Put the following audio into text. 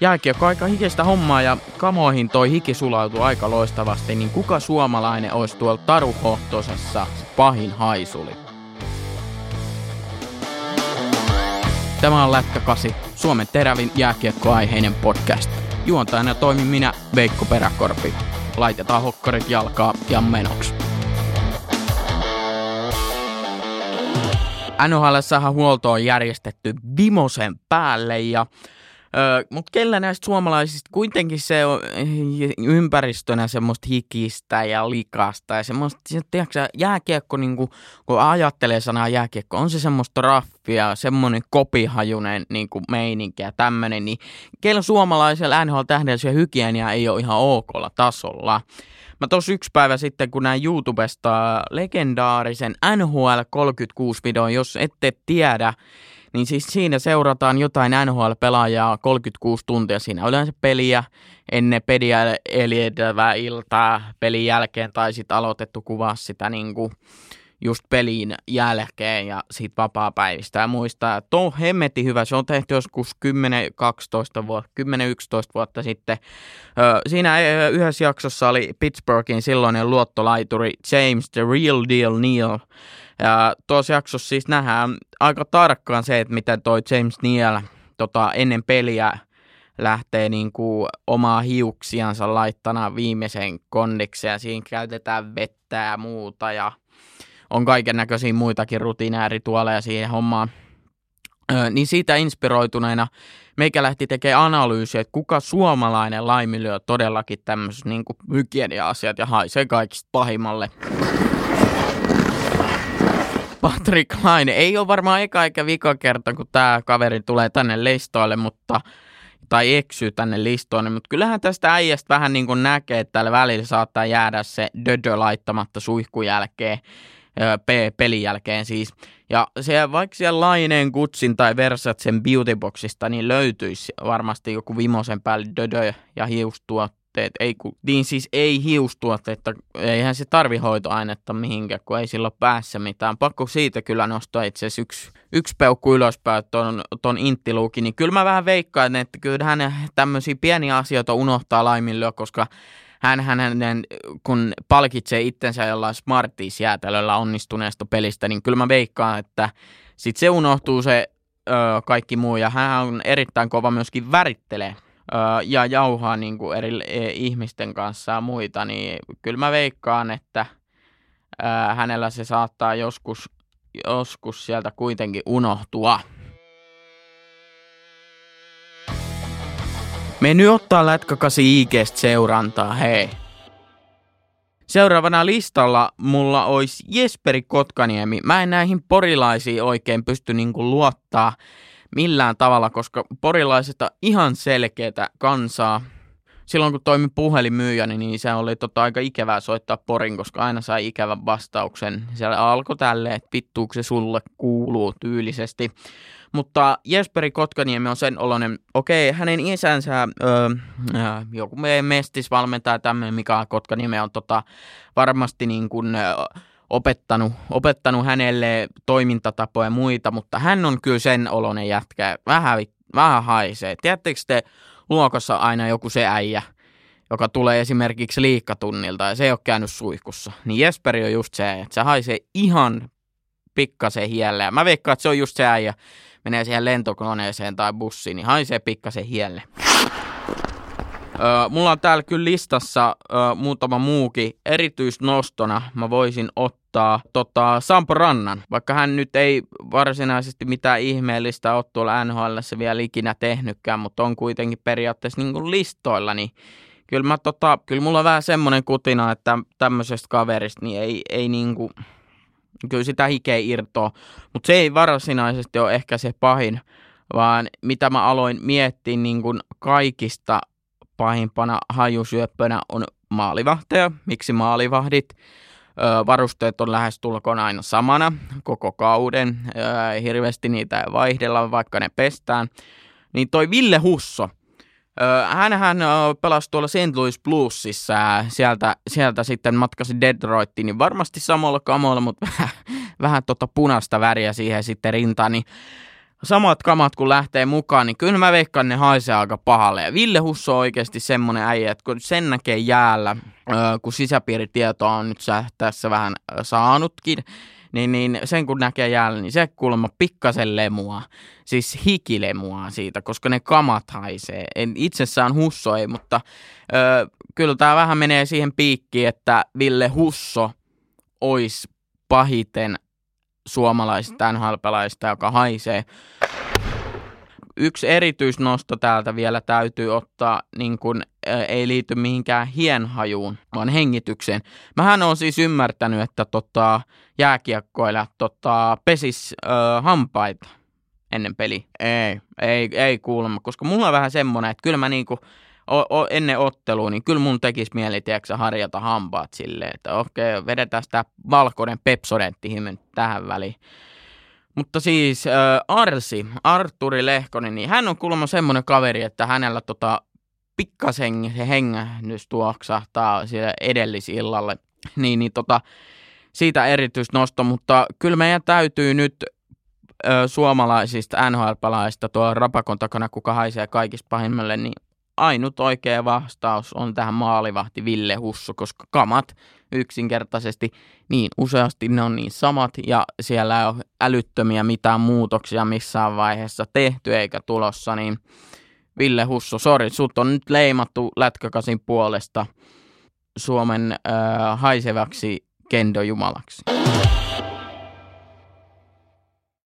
jääkiekko aika hikeistä hommaa ja kamoihin toi hiki sulautui aika loistavasti, niin kuka suomalainen olisi tuolla Taru Hohtosessa pahin haisuli? Tämä on Lätkä 8, Suomen terävin jääkiekkoaiheinen podcast. Juontajana toimin minä, Veikko Peräkorpi. Laitetaan hokkarit jalkaa ja menoksi. NHLssähän huolto on järjestetty vimosen päälle ja Mutta kellä näistä suomalaisista kuitenkin se on ympäristönä semmoista hikistä ja likasta ja semmoista, tiedätkö, jääkiekko, niin kun, kun ajattelee sanaa jääkiekko, on se semmoista raffia, semmoinen kopihajunen niin meininki ja tämmöinen, niin kellä suomalaisella NHL-tähdellä se hygienia ei ole ihan okolla tasolla. Mä tos yksi päivä sitten, kun näin YouTubesta legendaarisen NHL 36 videon, jos ette tiedä, niin siis siinä seurataan jotain NHL-pelaajaa 36 tuntia. Siinä yleensä peliä ennen peliä edeltävää iltaa pelin jälkeen tai sitten aloitettu kuvaa sitä niin kuin just pelin jälkeen ja siitä vapaa-päivistä. Ja muistaa, että on hemmetti hyvä. Se on tehty joskus 10-12 vuotta, 10-11 vuotta sitten. Siinä yhdessä jaksossa oli Pittsburghin silloinen luottolaituri James the Real Deal Neal. Ja tuossa jaksossa siis nähdään aika tarkkaan se, että miten toi James Neal tota, ennen peliä lähtee niin kuin omaa hiuksiansa laittana viimeisen kondikseen siinä käytetään vettä ja muuta ja on kaiken näköisiä muitakin rutiinäärituoleja siihen hommaan. Öö, niin siitä inspiroituneena meikä lähti tekemään analyysiä, että kuka suomalainen laiminlyö todellakin tämmöiset niin hygienia-asiat ja haisee kaikista pahimmalle. Patrick Laine. Ei ole varmaan eka eikä vika kerta, kun tämä kaveri tulee tänne listoille, mutta tai eksyy tänne listoille, mutta kyllähän tästä äijästä vähän niin kuin näkee, että tällä välillä saattaa jäädä se dödö laittamatta suihkun jälkeen, pelin jälkeen siis. Ja se, vaikka siellä Laineen, Kutsin tai Versatsen beautyboxista, niin löytyisi varmasti joku vimosen päälle dödö ja hiustuot hiustuotteet, ei, ku, niin siis ei hiustuotteita, eihän se tarvi hoitoainetta mihinkään, kun ei sillä päässä mitään. Pakko siitä kyllä nostaa itse asiassa yksi, yksi peukku ylöspäin ton, ton inttiluukin, niin kyllä mä vähän veikkaan, että kyllä hän tämmöisiä pieniä asioita unohtaa laiminlyö, koska hän, hän, hän, kun palkitsee itsensä jollain Smarties-jäätelöllä onnistuneesta pelistä, niin kyllä mä veikkaan, että sitten se unohtuu se kaikki muu, ja hän on erittäin kova myöskin värittelee ja jauhaa niin kuin eri e, ihmisten kanssa ja muita, niin kyllä mä veikkaan, että hänellä se saattaa joskus, joskus sieltä kuitenkin unohtua. Me nyt ottaa lätkäkasi IGstä seurantaa, hei. Seuraavana listalla mulla olisi Jesperi Kotkaniemi. Mä en näihin porilaisiin oikein pysty niinku luottaa millään tavalla, koska porilaisesta ihan selkeätä kansaa. Silloin kun toimin puhelinmyyjäni, niin se oli tota aika ikävää soittaa porin, koska aina sai ikävän vastauksen. Siellä alkoi tälleen, että vittuuko se sulle kuuluu tyylisesti. Mutta Jesperi Kotkaniemi on sen oloinen, okei, hänen isänsä, öö, joku mestisvalmentaja tämmöinen, mikä Kotkaniemi on tota, varmasti niin kuin, öö, opettanut, opettanut hänelle toimintatapoja ja muita, mutta hän on kyllä sen olonen jätkä. Vähän, vähän haisee. Tiedättekö te luokassa aina joku se äijä, joka tulee esimerkiksi liikkatunnilta ja se ei ole käynyt suihkussa. Niin Jesperi on just se, että se haisee ihan pikkasen hielle. Ja mä veikkaan, että se on just se äijä, menee siihen lentokoneeseen tai bussiin, niin haisee pikkasen hielle. Mulla on täällä kyllä listassa öö, muutama muukin erityisnostona. Mä voisin ottaa tota, Sampo Rannan, vaikka hän nyt ei varsinaisesti mitään ihmeellistä ole tuolla NHL vielä ikinä tehnytkään, mutta on kuitenkin periaatteessa niin listoilla, niin kyllä, mä, tota, kyllä mulla on vähän semmoinen kutina, että tämmöisestä kaverista niin ei, ei niin kuin, kyllä sitä hikeä irtoa, mutta se ei varsinaisesti ole ehkä se pahin, vaan mitä mä aloin miettiä niin kuin kaikista pahimpana hajusyöppönä on maalivahteja. Miksi maalivahdit? varusteet on lähes tulkoon aina samana koko kauden. hirveästi niitä ei vaihdella, vaikka ne pestään. Niin toi Ville Husso, hänhän pelasi tuolla St. Louis Bluesissa ja sieltä, sieltä sitten matkasi Detroitiin, niin varmasti samalla kamoilla, mutta vähän, vähän tota punaista väriä siihen sitten rintaan, niin samat kamat kun lähtee mukaan, niin kyllä mä veikkaan ne haisee aika pahalle. Ja Ville Husso on oikeasti semmonen äijä, että kun sen näkee jäällä, kun sisäpiiritietoa on nyt tässä vähän saanutkin, niin, niin sen kun näkee jäällä, niin se kuulemma pikkasen lemua, siis hikilemua siitä, koska ne kamat haisee. En itsessään Husso ei, mutta ö, kyllä tämä vähän menee siihen piikkiin, että Ville Husso olisi pahiten suomalaisista nhl joka haisee. Yksi erityisnosto täältä vielä täytyy ottaa, niin kun, ä, ei liity mihinkään hienhajuun, vaan hengitykseen. Mähän on siis ymmärtänyt, että tota, jääkiekkoilla tota, pesis ä, hampaita ennen peli. Ei, ei, ei kuulemma, koska mulla on vähän semmonen, että kyllä mä niinku, ennen ottelua, niin kyllä mun tekisi mieli, tiedätkö, harjata hampaat silleen, että okei, vedetään sitä valkoinen pepsodentti tähän väliin. Mutta siis äh, Arsi, Arturi Lehkonen, niin hän on kuulemma semmoinen kaveri, että hänellä tota, pikkasen hengähdys tuoksahtaa siellä edellisillalle. Niin, niin tota, siitä erityisnosto, mutta kyllä meidän täytyy nyt ö, suomalaisista NHL-pelaajista tuo rapakon takana, kuka haisee kaikista pahimmalle, niin ainut oikea vastaus on tähän maalivahti Ville Husso, koska kamat yksinkertaisesti niin useasti ne on niin samat ja siellä ei ole älyttömiä mitään muutoksia missään vaiheessa tehty eikä tulossa, niin Ville Husso, sori, sut on nyt leimattu lätkäkasin puolesta Suomen äh, haisevaksi kendojumalaksi.